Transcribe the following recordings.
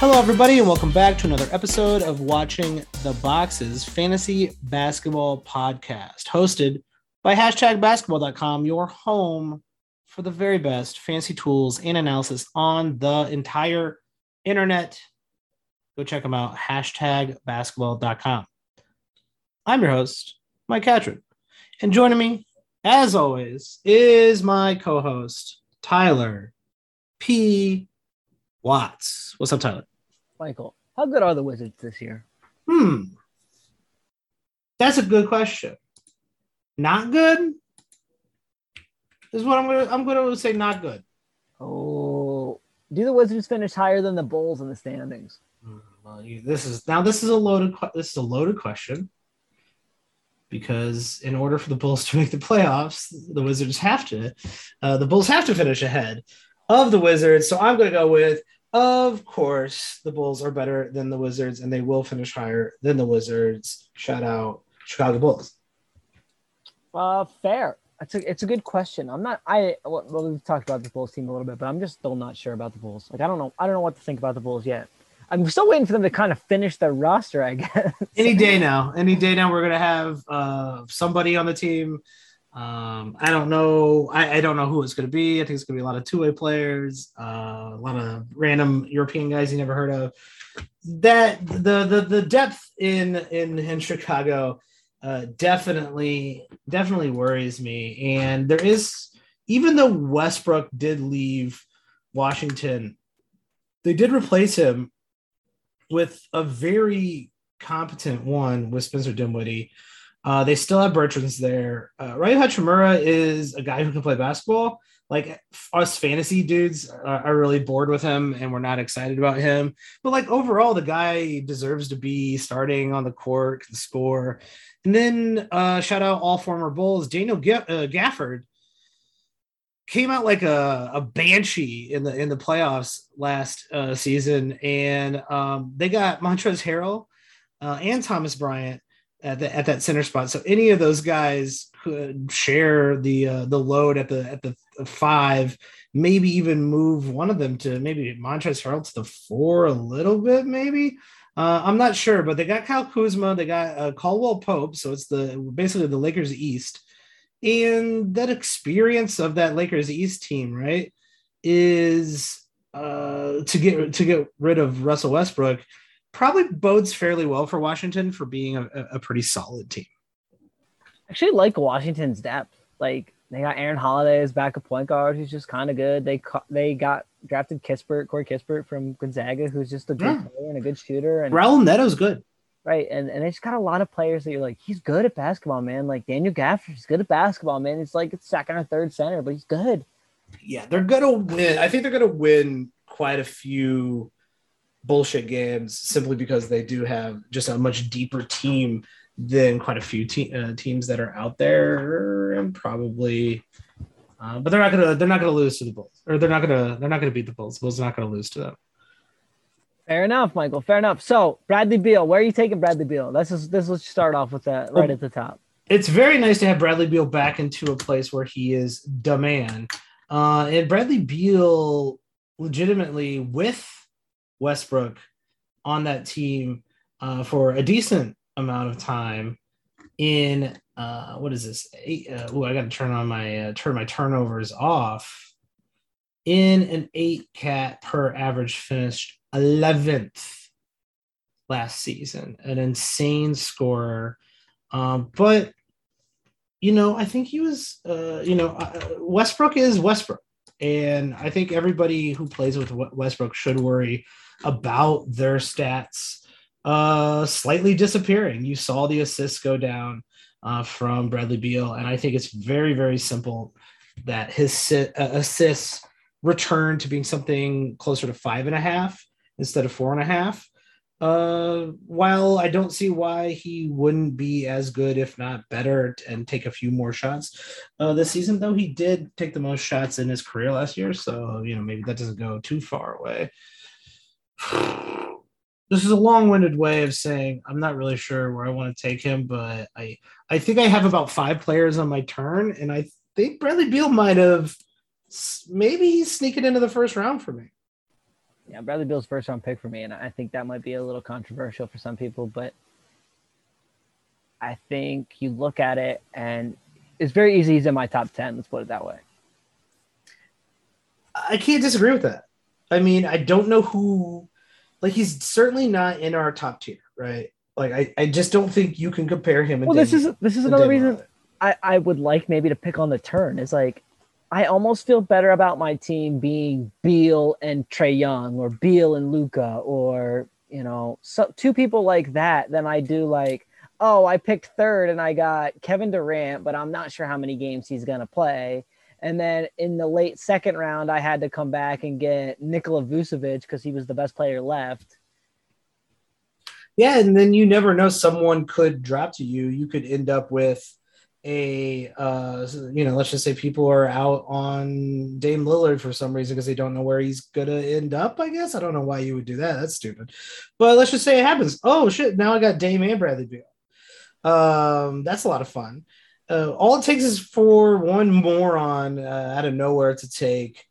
Hello, everybody, and welcome back to another episode of Watching the Boxes Fantasy Basketball Podcast, hosted by hashtag basketball.com, your home for the very best fancy tools and analysis on the entire internet. Go check them out, hashtag basketball.com. I'm your host, Mike Catron, and joining me, as always, is my co host, Tyler P. Watts. What's up, Tyler? Michael, how good are the Wizards this year? Hmm. That's a good question. Not good is what I'm gonna I'm gonna say not good. Oh, do the Wizards finish higher than the Bulls in the standings? Hmm, well, you, this is now this is a loaded this is a loaded question because in order for the Bulls to make the playoffs, the Wizards have to uh, the Bulls have to finish ahead of the Wizards. So I'm going to go with, of course, the Bulls are better than the Wizards, and they will finish higher than the Wizards. Shout out Chicago Bulls. Uh, fair. It's a it's a good question. I'm not. I well we've talked about the Bulls team a little bit, but I'm just still not sure about the Bulls. Like I don't know. I don't know what to think about the Bulls yet. I'm still waiting for them to kind of finish their roster. I guess any day now. Any day now, we're gonna have uh, somebody on the team. Um, I don't know. I, I, don't know who it's gonna be. I think it's gonna be a lot of two way players, uh, a lot of random European guys you never heard of. That the the the depth in in in Chicago uh, definitely definitely worries me. And there is even though Westbrook did leave Washington, they did replace him with a very competent one with Spencer Dinwiddie. Uh, they still have Bertans there. Uh, Rui Hachimura is a guy who can play basketball. Like us fantasy dudes are, are, really bored with him and we're not excited about him. But like overall, the guy deserves to be starting on the court, can score. And then uh, shout out all former Bulls. Daniel G- uh, Gafford came out like a, a banshee in the in the playoffs last uh, season, and um, they got Montrezl Harrell uh, and Thomas Bryant at the, at that center spot. So any of those guys could share the uh, the load at the at the five, maybe even move one of them to maybe Montrezl Harrell to the four a little bit, maybe. Uh, I'm not sure, but they got Kyle Kuzma, they got uh, Caldwell Pope, so it's the basically the Lakers East and that experience of that Lakers East team, right, is uh, to get to get rid of Russell Westbrook probably bodes fairly well for Washington for being a, a pretty solid team. I actually like Washington's depth. Like they got Aaron Holiday as backup point guard, who's just kind of good. They they got drafted Kispert, Corey Kispert from Gonzaga, who's just a good yeah. player and a good shooter. And Raul Neto's good. Right. And and they just got a lot of players that you're like, he's good at basketball, man. Like Daniel Gafford, he's good at basketball, man. He's like second or third center, but he's good. Yeah, they're gonna win. I think they're gonna win quite a few bullshit games simply because they do have just a much deeper team than quite a few te- uh, teams that are out there, and probably. Uh, but they're not gonna they're not gonna lose to the Bulls, or they're not gonna they're not gonna beat the Bulls. The Bulls are not gonna lose to them. Fair enough, Michael. Fair enough. So, Bradley Beal, where are you taking Bradley Beal? Let's just this let's start off with that right at the top. It's very nice to have Bradley Beal back into a place where he is the man. Uh, and Bradley Beal, legitimately with Westbrook on that team uh, for a decent amount of time. In uh, what is this? Eight, uh, oh, I got to turn on my uh, turn my turnovers off. In an eight cat per average finished 11th last season, an insane scorer. Um, but you know, I think he was, uh, you know, uh, Westbrook is Westbrook, and I think everybody who plays with Westbrook should worry about their stats uh, slightly disappearing. You saw the assists go down uh, from Bradley Beal, and I think it's very, very simple that his uh, assists return to being something closer to five and a half instead of four and a half. Uh, while I don't see why he wouldn't be as good, if not better, and take a few more shots uh, this season, though he did take the most shots in his career last year. So, you know, maybe that doesn't go too far away. this is a long-winded way of saying I'm not really sure where I want to take him, but I I think I have about five players on my turn, and I think Bradley Beal might have maybe he's sneaking into the first round for me. Yeah, Bradley Beal's first round pick for me, and I think that might be a little controversial for some people, but I think you look at it and it's very easy. He's in my top ten. Let's put it that way. I can't disagree with that. I mean, I don't know who, like, he's certainly not in our top tier, right? Like, I, I just don't think you can compare him. Well, this is this is another reason I, I would like maybe to pick on the turn. Is like I almost feel better about my team being Beal and Trae Young or Beal and Luka or you know so, two people like that than I do like oh I picked third and I got Kevin Durant but I'm not sure how many games he's gonna play and then in the late second round I had to come back and get Nikola Vucevic because he was the best player left. Yeah, and then you never know someone could drop to you. You could end up with a uh you know let's just say people are out on Dame Lillard for some reason because they don't know where he's gonna end up I guess. I don't know why you would do that. That's stupid. But let's just say it happens. Oh shit. Now I got Dame and Bradley Beal. Um that's a lot of fun uh, all it takes is for one moron uh, out of nowhere to take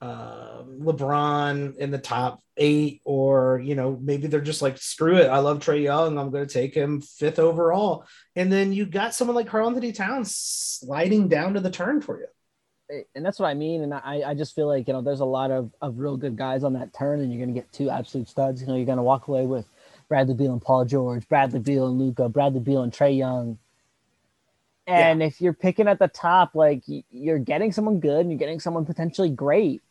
uh, LeBron in the top eight, or you know, maybe they're just like, screw it. I love Trae Young. I'm going to take him fifth overall. And then you got someone like Karl-Anthony Towns sliding down to the turn for you. And that's what I mean. And I, I just feel like, you know, there's a lot of, of real good guys on that turn, and you're going to get two absolute studs. You know, you're going to walk away with Bradley Beal and Paul George, Bradley Beal and Luka, Bradley Beal and Trae Young. And yeah. if you're picking at the top, like you're getting someone good and you're getting someone potentially great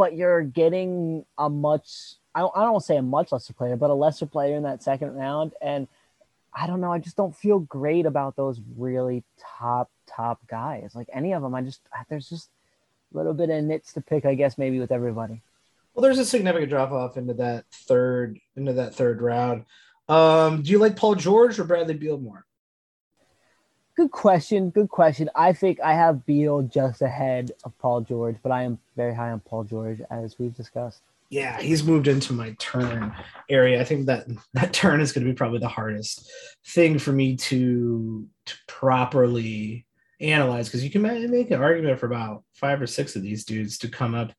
but you're getting a much I don't, I don't want to say a much lesser player, but a lesser player in that second round. And I don't know, I just don't feel great about those really top top guys. Like any of them, I just there's just a little bit of nits to pick, I guess, maybe with everybody. Well, there's a significant drop off into that third into that third round. Um, do you like Paul George or Bradley Beal more? Good question. Good question. I think I have Beal just ahead of Paul George, but I am very high on Paul George as we've discussed. Yeah, he's moved into my turn area. I think that that turn is going to be probably the hardest thing for me to to properly analyze because you can make an argument for about five or six of these dudes to come up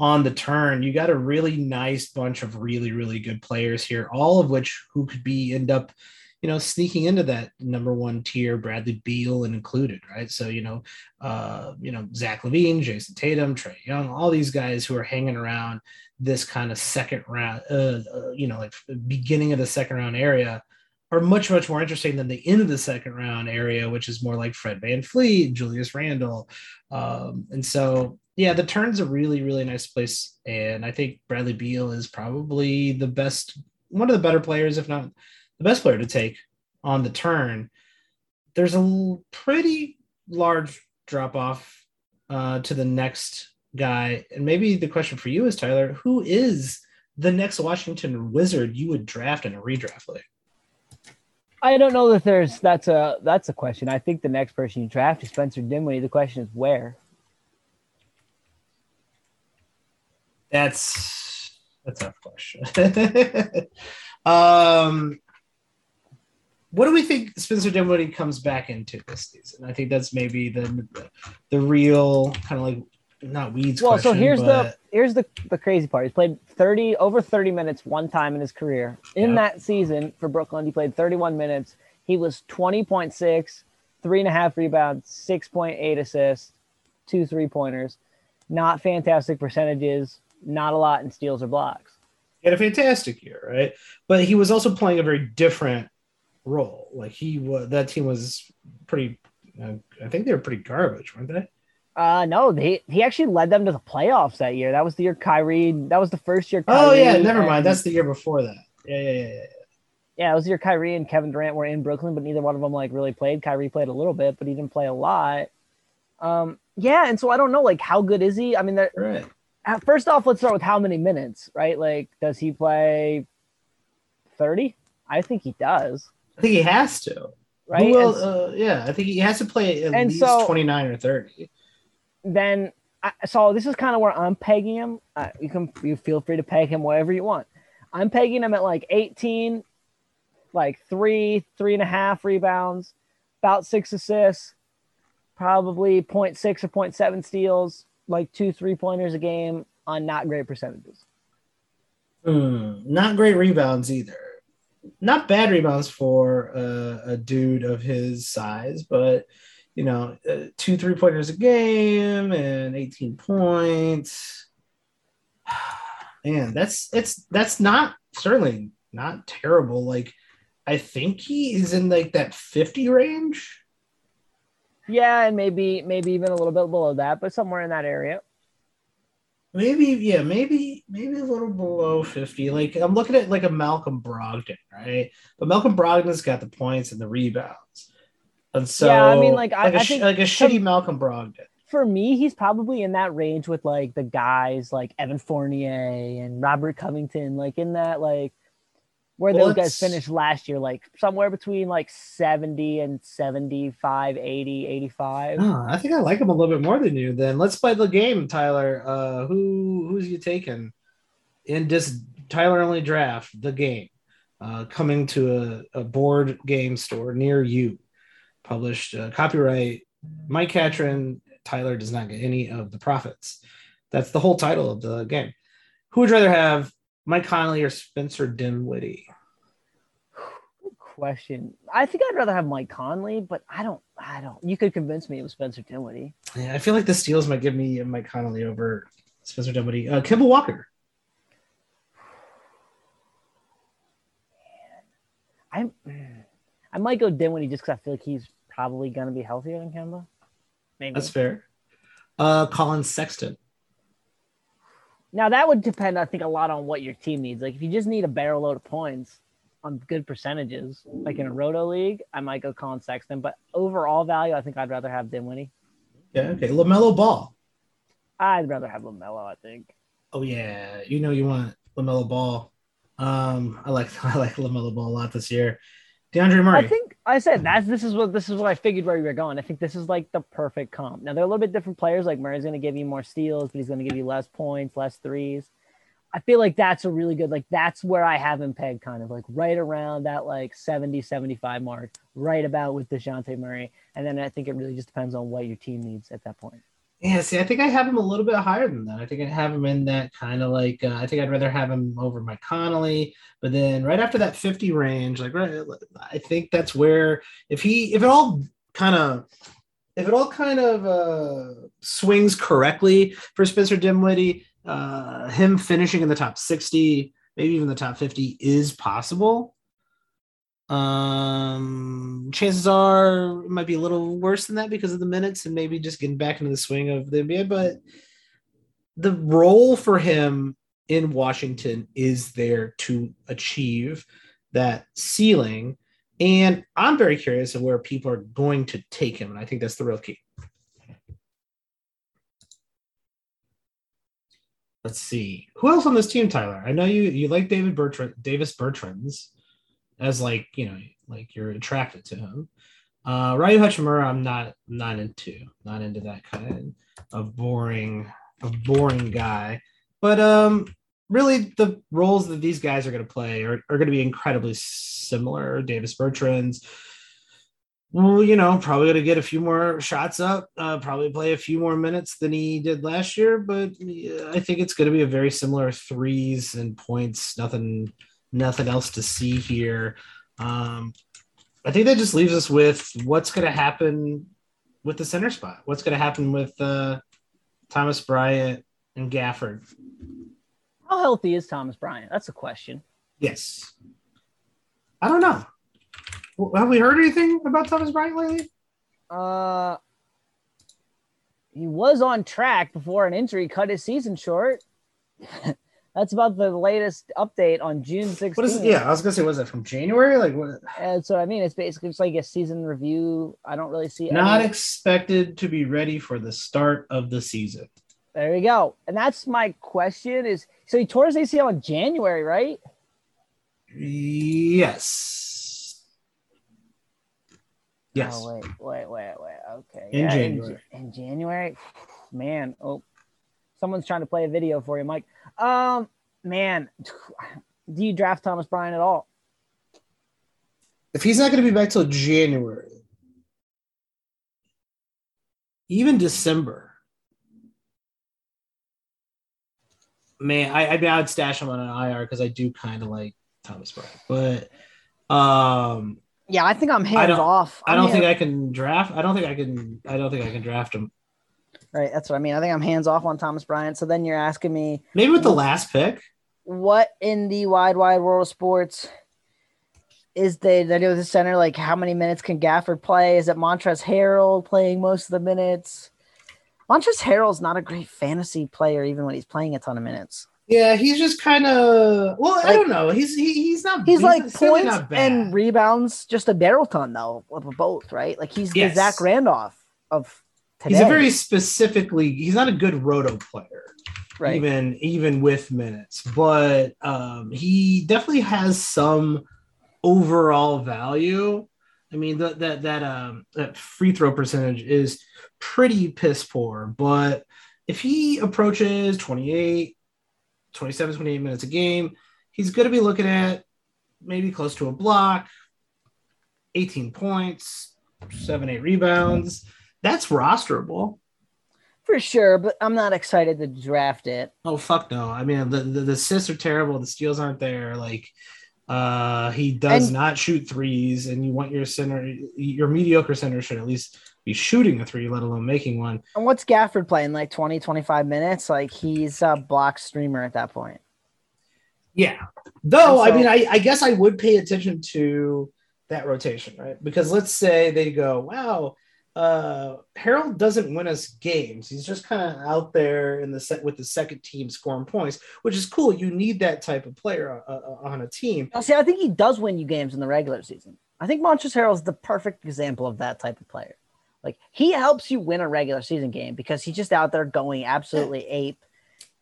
on the turn. You got a really nice bunch of really really good players here, all of which who could be end up you know, sneaking into that number one tier, Bradley Beal and included, right? So, you know, uh, you know, Zach LaVine, Jayson Tatum, Trae Young, all these guys who are hanging around this kind of second round, uh, uh, you know, like beginning of the second round area are much, much more interesting than the end of the second round area, which is more like Fred Van VanVleet, Julius Randle. Um, and so, yeah, the turn's a really, really nice place. And I think Bradley Beal is probably the best, one of the better players, if not the best player to take on the turn, there's a pretty large drop off uh, to the next guy. And maybe the question for you is Tyler, who is the next Washington Wizard you would draft in a redraft league? I don't know that there's that's a that's a question. I think the next person you draft is Spencer Dinwiddie. The question is where. That's that's a tough question. um, what do we think Spencer Dinwiddie comes back into this season? I think that's maybe the the, the real kind of like not weeds. Well, question, so here's but... the here's the the crazy part. He's played thirty over thirty minutes one time in his career. In yep. that season for Brooklyn, he played thirty one minutes. He was 20.6, three and a half rebounds, six point eight assists, two three pointers. Not fantastic percentages. Not a lot in steals or blocks. He had a fantastic year, right? But he was also playing a very different role. Like he was, that team was pretty. Uh, I think they were pretty garbage, weren't they? Uh no, they he actually led them to the playoffs that year. That was the year Kyrie. That was the first year. Kyrie oh yeah, never and, mind. That's the year before that. Yeah, yeah, yeah, yeah. Yeah, it was the year Kyrie and Kevin Durant were in Brooklyn, but neither one of them like really played. Kyrie played a little bit, but he didn't play a lot. Um, yeah, and so I don't know, like how good is he? I mean, right. First off, let's start with how many minutes, right? Like, does he play thirty? I think he does. I think he has to. Right? Will, uh, yeah, I think he has to play at least so, 29 or 30. Then, I, so this is kind of where I'm pegging him. Uh, you can you feel free to peg him whatever you want. I'm pegging him at like 18, like three, three and a half rebounds, about six assists, probably 0.6 or 0.7 steals, like two three pointers a game on not great percentages. Mm, not great rebounds either. Not bad rebounds for uh, a dude of his size, but you know, uh, two three pointers a game and 18 points. Man, that's it's that's not certainly not terrible. Like, I think he is in like that 50 range. Yeah, and maybe maybe even a little bit below that, but somewhere in that area. Maybe, yeah, maybe maybe a little below 50. Like I'm looking at like a Malcolm Brogdon, right? But Malcolm Brogdon's got the points and the rebounds. And so Yeah, I mean, like, I- like a I think like a shitty Malcolm Brogdon. For me, he's probably in that range with like the guys like Evan Fournier and Robert Covington, like in that like where Well, those guys finished last year, like somewhere between like 70 and 75, 80, 85. Oh, I think I like him a little bit more than you. Then let's play the game, Tyler. Uh, who who's you taking in this Tyler only draft? The game uh, coming to a, a board game store near you. Published uh, copyright Mike Catron. Tyler does not get any of the profits. That's the whole title of the game. Who would rather have, Mike Conley or Spencer Dinwiddie? Good question. I think I'd rather have Mike Conley, but I don't. I don't. You could convince me it was Spencer Dinwiddie. Yeah, I feel like the steals might give me Mike Conley over Spencer Dinwiddie. Uh, Kemba Walker. I'm. I might go Dinwiddie just because I feel like he's probably gonna be healthier than Kemba. Maybe. That's fair. Uh, Colin Sexton. Now that would depend, I think, a lot on what your team needs. Like if you just need a barrel load of points on good percentages, like in a roto league, I might go Colin Sexton. But overall value, I think I'd rather have Dinwiddie. Yeah, okay. Lamelo Ball. I'd rather have Lamelo. I think. Oh yeah, you know you want Lamelo Ball. Um, I like I like Lamelo Ball a lot this year. Dejounte Murray. I think I said that's this is what this is what I figured where you were going. I think this is like the perfect comp. Now they're a little bit different players. Like Murray's going to give you more steals, but he's going to give you less points, less threes. I feel like that's a really good like that's where I have him pegged kind of like right around that like 70 75 mark, right about with DeJounte Murray. And then I think it really just depends on what your team needs at that point. Yeah, see, I think I have him a little bit higher than that. I think I have him in that kind of like uh, I think I'd rather have him over Mike Conley, but then right after that 50 range, like right, I think that's where if he if it all kind of if it all kind of uh, swings correctly for Spencer Dinwiddie, uh, him finishing in the top 60, maybe even the top 50 is possible. Um, chances are it might be a little worse than that because of the minutes and maybe just getting back into the swing of the NBA. But the role for him in Washington is there to achieve that ceiling. And I'm very curious of where people are going to take him. And I think that's the real key. Let's see. Who else on this team, Tyler? I know you you like David Bertans Davis Bertans as like, you know, like you're attracted to him. Uh Rui Hachimura, I'm not not into, not into that kind of boring, of boring guy. But um really the roles that these guys are going to play are, are going to be incredibly similar. Davis Bertans, well, you know, probably going to get a few more shots up, uh, probably play a few more minutes than he did last year. But I think it's going to be a very similar threes and points. Nothing, nothing else to see here. Um, I think that just leaves us with what's going to happen with the center spot. What's going to happen with uh, Thomas Bryant and Gafford? How healthy is Thomas Bryant? That's a question. Yes. I don't know. Have we heard anything about Thomas Bryant lately? Uh, he was on track before an injury cut his season short. That's about the latest update on June 16th. What is it? Yeah, I was gonna say, was it from January? Like what? And so I mean, it's basically just like a season review. I don't really see. Not any- expected to be ready for the start of the season. there you go. And that's my question: is so he tore his ACL in January, right? Yes. Yes. Oh, wait, wait, wait, wait. Okay. In Ja- January. In, January, man. Oh, someone's trying to play a video for you, Mike. Um, man, do you draft Thomas Bryant at all? If he's not gonna be back till January, even December, man, I, I mean, I would stash him on an IR because I do kind of like Thomas Bryant, but um, Yeah, I think I'm hands don't- off. I I'm don't think I can draft. I don't think I can. I don't think I can draft him. Right, that's what I mean. I think I'm hands off on Thomas Bryant. So then you're asking me Maybe with the last pick. what in the wide, wide world of sports is they they do with the center? Like how many minutes can Gafford play? Is it Montrezl Harrell playing most of the minutes? Montrezl Harrell's not a great fantasy player, even when he's playing a ton of minutes. Yeah, he's just kind of. Well, I don't know. He's he, he's not. He's, like certainly points and rebounds, just a barrel ton though of both, right? Like he's Yes. the Zach Randolph of today. He's a very specifically. He's not a good roto player. right. even even with minutes but um he definitely has some overall value i mean that that that um that free throw percentage is pretty piss poor but if he approaches 28 27 28 minutes a game he's going to be looking at maybe close to a block 18 points 7 8 rebounds that's rosterable for sure, but I'm not excited to draft it. Oh fuck no! I mean, the, the the assists are terrible. The steals aren't there. Like, uh, he does And- not shoot threes, and you want your center, your mediocre center should at least be shooting a three, let alone making one. And what's Gafford playing? Like 20, 25 minutes? Like he's a block streamer at that point. Yeah. Though And I mean, I, I guess I would pay attention to that rotation, right? Because let's say they go, wow, uh, Harrell doesn't win us games. He's just kind of out there in the set with the second team scoring points, which is cool. You need that type of player uh, uh, on a team. Now, see, I think he does win you games in the regular season. I think Montrezl Harrell is the perfect example of that type of player. Like he helps you win a regular season game because he's just out there going absolutely ape.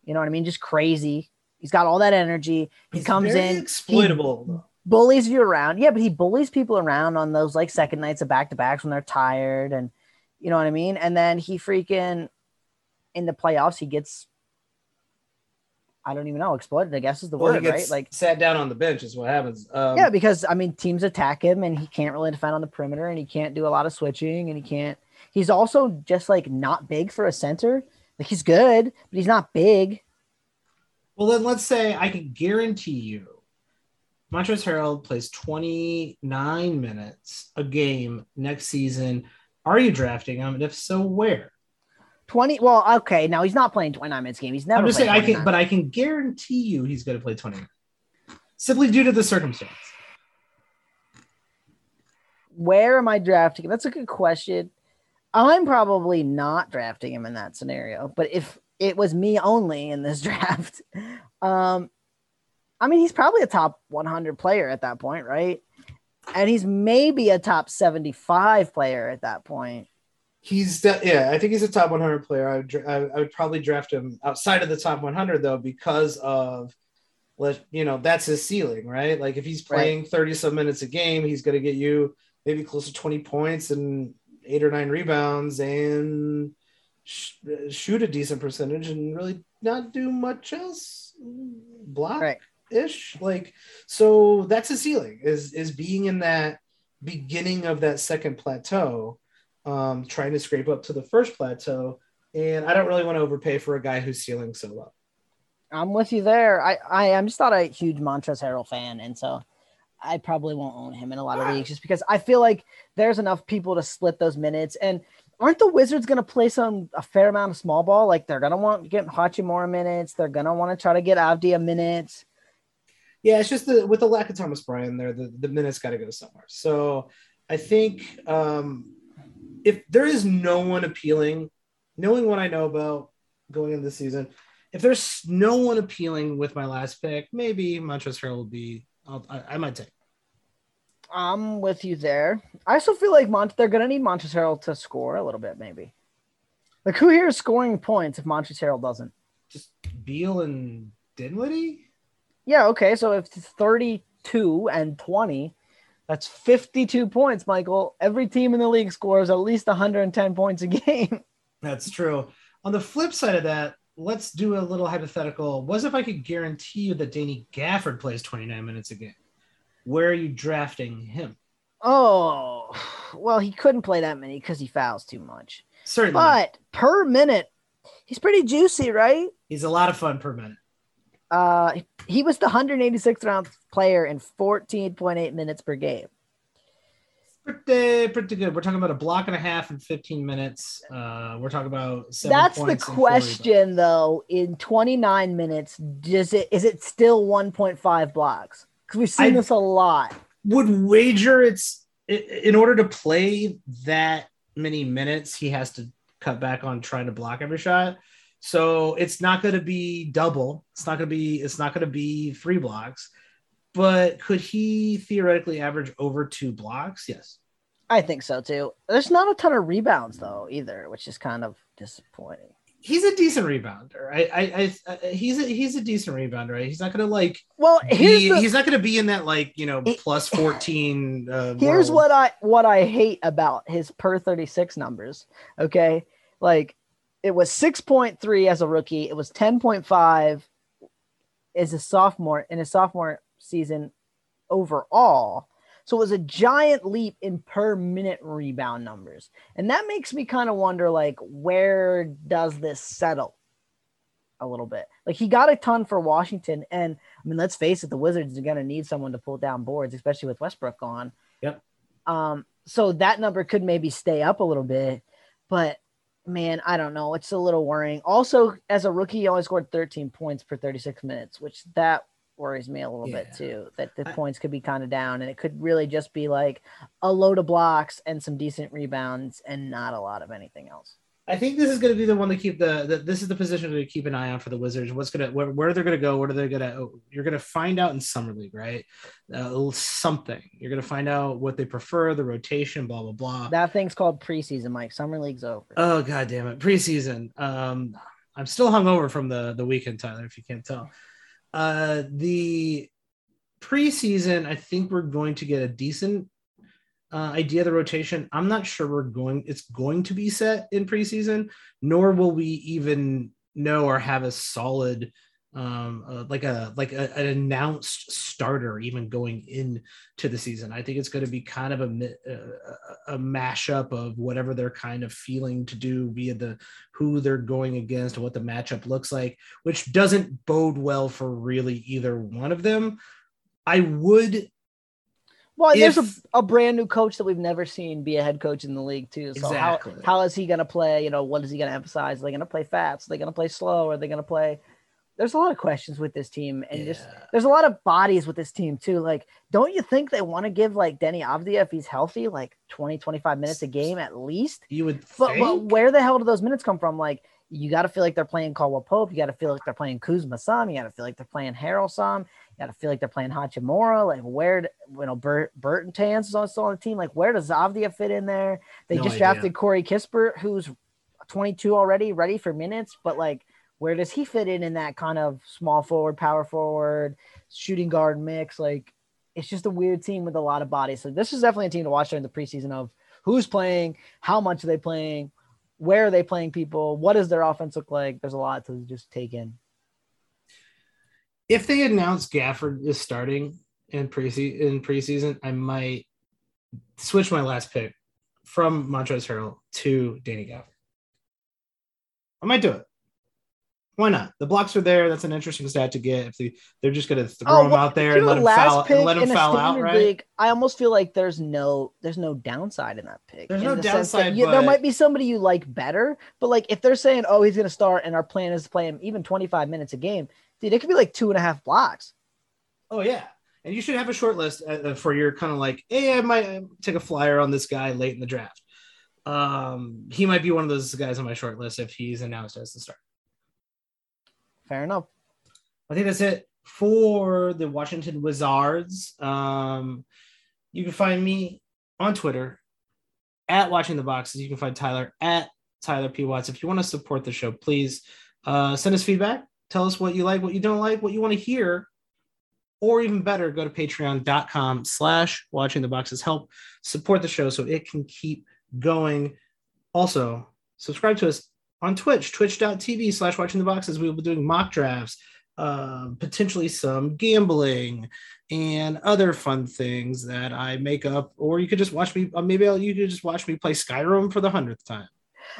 You know what I mean? Just crazy. He's got all that energy. He He's comes in, exploitable. though. Bullies you around. Yeah, but he bullies people around on those like second nights of back to backs when they're tired, and you know what I mean. And then he freaking in the playoffs he gets. I don't even know. Exploited, I guess is the Well, word, right? Like, sat down on the bench is what happens. Um, yeah, because I mean, teams attack him, and he can't really defend on the perimeter, and he can't do a lot of switching, and he can't. He's also just like not big for a center. Like he's good, but he's not big. Well, then let's say I can guarantee you Montrezl Harrell plays 29 minutes a game next season. Are you drafting him? And if so, where? Twenty. Well, okay. Now he's not playing twenty nine minutes a game. He's never. I'm just saying I can, 29. but I can guarantee you he's going to play 20 minutes simply due to the circumstance. where am I drafting? him? That's a good question. I'm probably not drafting him in that scenario, but if it was me only in this draft, um, I mean, he's probably a top 100 player at that point, right? And he's maybe a top 75 player at that point. He's de- yeah, I think he's a top 100 player. I would, dra- I, would probably draft him outside of the top 100 though, because of let you know that's his ceiling, right? Like if he's playing 30 some minutes a game, he's going to get you maybe close to 20 points and eight or nine rebounds and sh- shoot a decent percentage and really not do much else. Block Right. Ish, like so that's his ceiling is is being in that beginning of that second plateau um, trying to scrape up to the first plateau. And I don't really want to overpay for a guy who's ceiling so low. I'm with you there. I, I am just not a huge Montrezl Harrell fan, and so I probably won't own him in a lot of leagues just because I feel like there's enough people to split those minutes. And aren't the Wizards going to play some a fair amount of small ball? Like they're going to want to get Hachimura minutes. They're going to want to try to get Avdija minutes. Yeah, it's just the with the lack of Thomas Bryant there, the, the minutes got to go somewhere. So I think um, if there is no one appealing, knowing what I know about going into the season, if there's no one appealing with my last pick, maybe Montrezl Harrell will be. I'll, I, I might take. I'm with you there. I also feel like Mont they're going to need Montrezl Harrell to score a little bit, maybe. Like who here is scoring points if Montrezl Harrell doesn't? Just Beal and Dinwiddie. Yeah, okay. So if it's 32 and 20, that's 52 points, Michael. Every team in the league scores at least 110 points a game. That's true. On the flip side of that, let's do a little hypothetical. Was if I could guarantee you that Danny Gafford plays 29 minutes a game? Where are you drafting him? Oh, well, he couldn't play that many because he fouls too much. Certainly, But per minute, he's pretty juicy, right? he's a lot of fun per minute. Uh, he was the 186th round player in 14.8 minutes per game. Pretty, pretty good. We're talking about a block and a half in 15 minutes. Uh, we're talking about that's the question, though. In 29 minutes, does it is it still 1.5 blocks? Because we've seen I this a lot. Would wager it's in order to play that many minutes, he has to cut back on trying to block every shot. So it's not going to be double. It's not going to be. It's not going to be three blocks but could he theoretically average over two blocks? Yes. I think so too. There's not a ton of rebounds though either, which is kind of disappointing. He's a decent rebounder. I, I, I, he's a he's a decent rebounder. Right? He's not gonna like. Well, be, the, he's not gonna be in that like you know plus fourteen. Uh, here's world. what I what I hate about his per thirty six numbers. Okay, like it was six point three as a rookie. It was ten point five as a sophomore in his sophomore season overall. So it was a giant leap in per minute rebound numbers. And that makes me kind of wonder like where does this settle a little bit? Like he got a ton for Washington and I mean let's face it the Wizards are going to need someone to pull down boards especially with Westbrook gone. Yep. Um so that number could maybe stay up a little bit, but man, I don't know. It's a little worrying. Also, as a rookie, he only scored 13 points per 36 minutes, which that worries me a little yeah. bit too. That the I, points could be kind of down, and it could really just be like a load of blocks and some decent rebounds, and not a lot of anything else. I think this is going to be the one to keep the, the, This is the position to keep an eye on for the Wizards. What's gonna where, where they're going to go? What are they going to? Oh, you're going to find out in summer league, right? Uh, something. You're going to find out what they prefer, the rotation, blah blah blah. That thing's called preseason, Mike. Summer league's over. Oh god damn it, preseason. Um, I'm still hungover from the the weekend, Tyler. If you can't tell. Uh, the preseason, I think we're going to get a decent uh, idea of the rotation. I'm not sure we're going. It's going to be set in preseason, nor will we even know or have a solid um uh, like a like a, an announced starter even going into the season i think it's going to be kind of a, a, a mashup of whatever they're kind of feeling to do via the who they're going against and what the matchup looks like which doesn't bode well for really either one of them i would well, if, there's a, a brand new coach that we've never seen be a head coach in the league too. So exactly. how, how is he going to play? You know, what is he going to emphasize? Are they going to play fast? Are they going to play slow? Are they going to play there's a lot of questions with this team and yeah. just there's a lot of bodies with this team too like don't you think they want to give like Deni Avdija if he's healthy like 20 25 minutes a game at least you would but, but where the hell do those minutes come from like you got to feel like they're playing Caldwell Pope you got to feel like they're playing Kuzma some you got to feel like they're playing Harrell some to feel like they're playing Hachimura like where you know Bert Burton Tans is also on the team like where does Avdija fit in there they no just idea. drafted Corey Kispert who's 22 already ready for minutes but like where does he fit in in that kind of small forward, power forward, shooting guard mix? Like, it's just a weird team with a lot of bodies. So this is definitely a team to watch during the preseason of who's playing, how much are they playing, where are they playing people, what does their offense look like? There's a lot to just take in. If they announce Gafford is starting in preseason, in preseason, I might switch my last pick from Montrezl Harrell to Danny Gafford. I might do it why not? The blocks are there. That's an interesting stat to get. If they they're just going to throw oh, well, out there and let him foul and let him foul out, right? League, I almost feel like there's no there's no downside in that pick. There's no the downside. You, but... There might be somebody you like better, but like if they're saying, oh, he's going to start, and our plan is to play him even 25 minutes a game, dude, it could be like two and a half blocks. Oh yeah, and you should have a short list uh, uh, for your kind of like, hey, I might uh, take a flyer on this guy late in the draft. Um, he might be one of those guys on my short list if he's announced as the start. Fair enough. I think that's it for the Washington Wizards. Um, you can find me on Twitter at Watching the Boxes. You can find Tyler at Tyler P. Watts. If you want to support the show, please uh, send us feedback. Tell us what you like, what you don't like, what you want to hear. Or even better, go to patreon.com slash watching the boxes. Help support the show so it can keep going. Also, subscribe to us on Twitch, twitch.tv slash watching the boxes. We will be doing mock drafts, uh, potentially some gambling and other fun things that I make up. Or you could just watch me, uh, maybe I'll, you could just watch me play Skyrim for the hundredth time.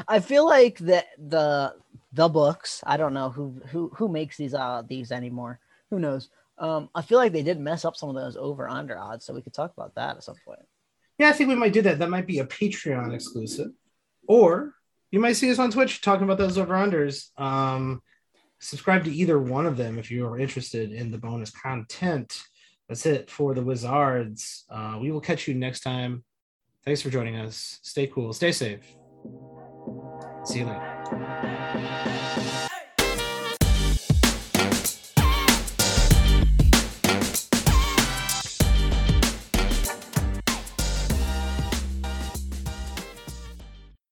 I feel like the the the books. I don't know who who who makes these uh these anymore. Who knows? Um, I feel like they did mess up some of those over under odds, so we could talk about that at some point. Yeah, I think we might do that. That might be a Patreon exclusive, or you might see us on Twitch talking about those over unders. Um, subscribe to either one of them if you are interested in the bonus content. That's it for the Wizards. Uh, we will catch you next time. Thanks for joining us. Stay cool. Stay safe. See you later.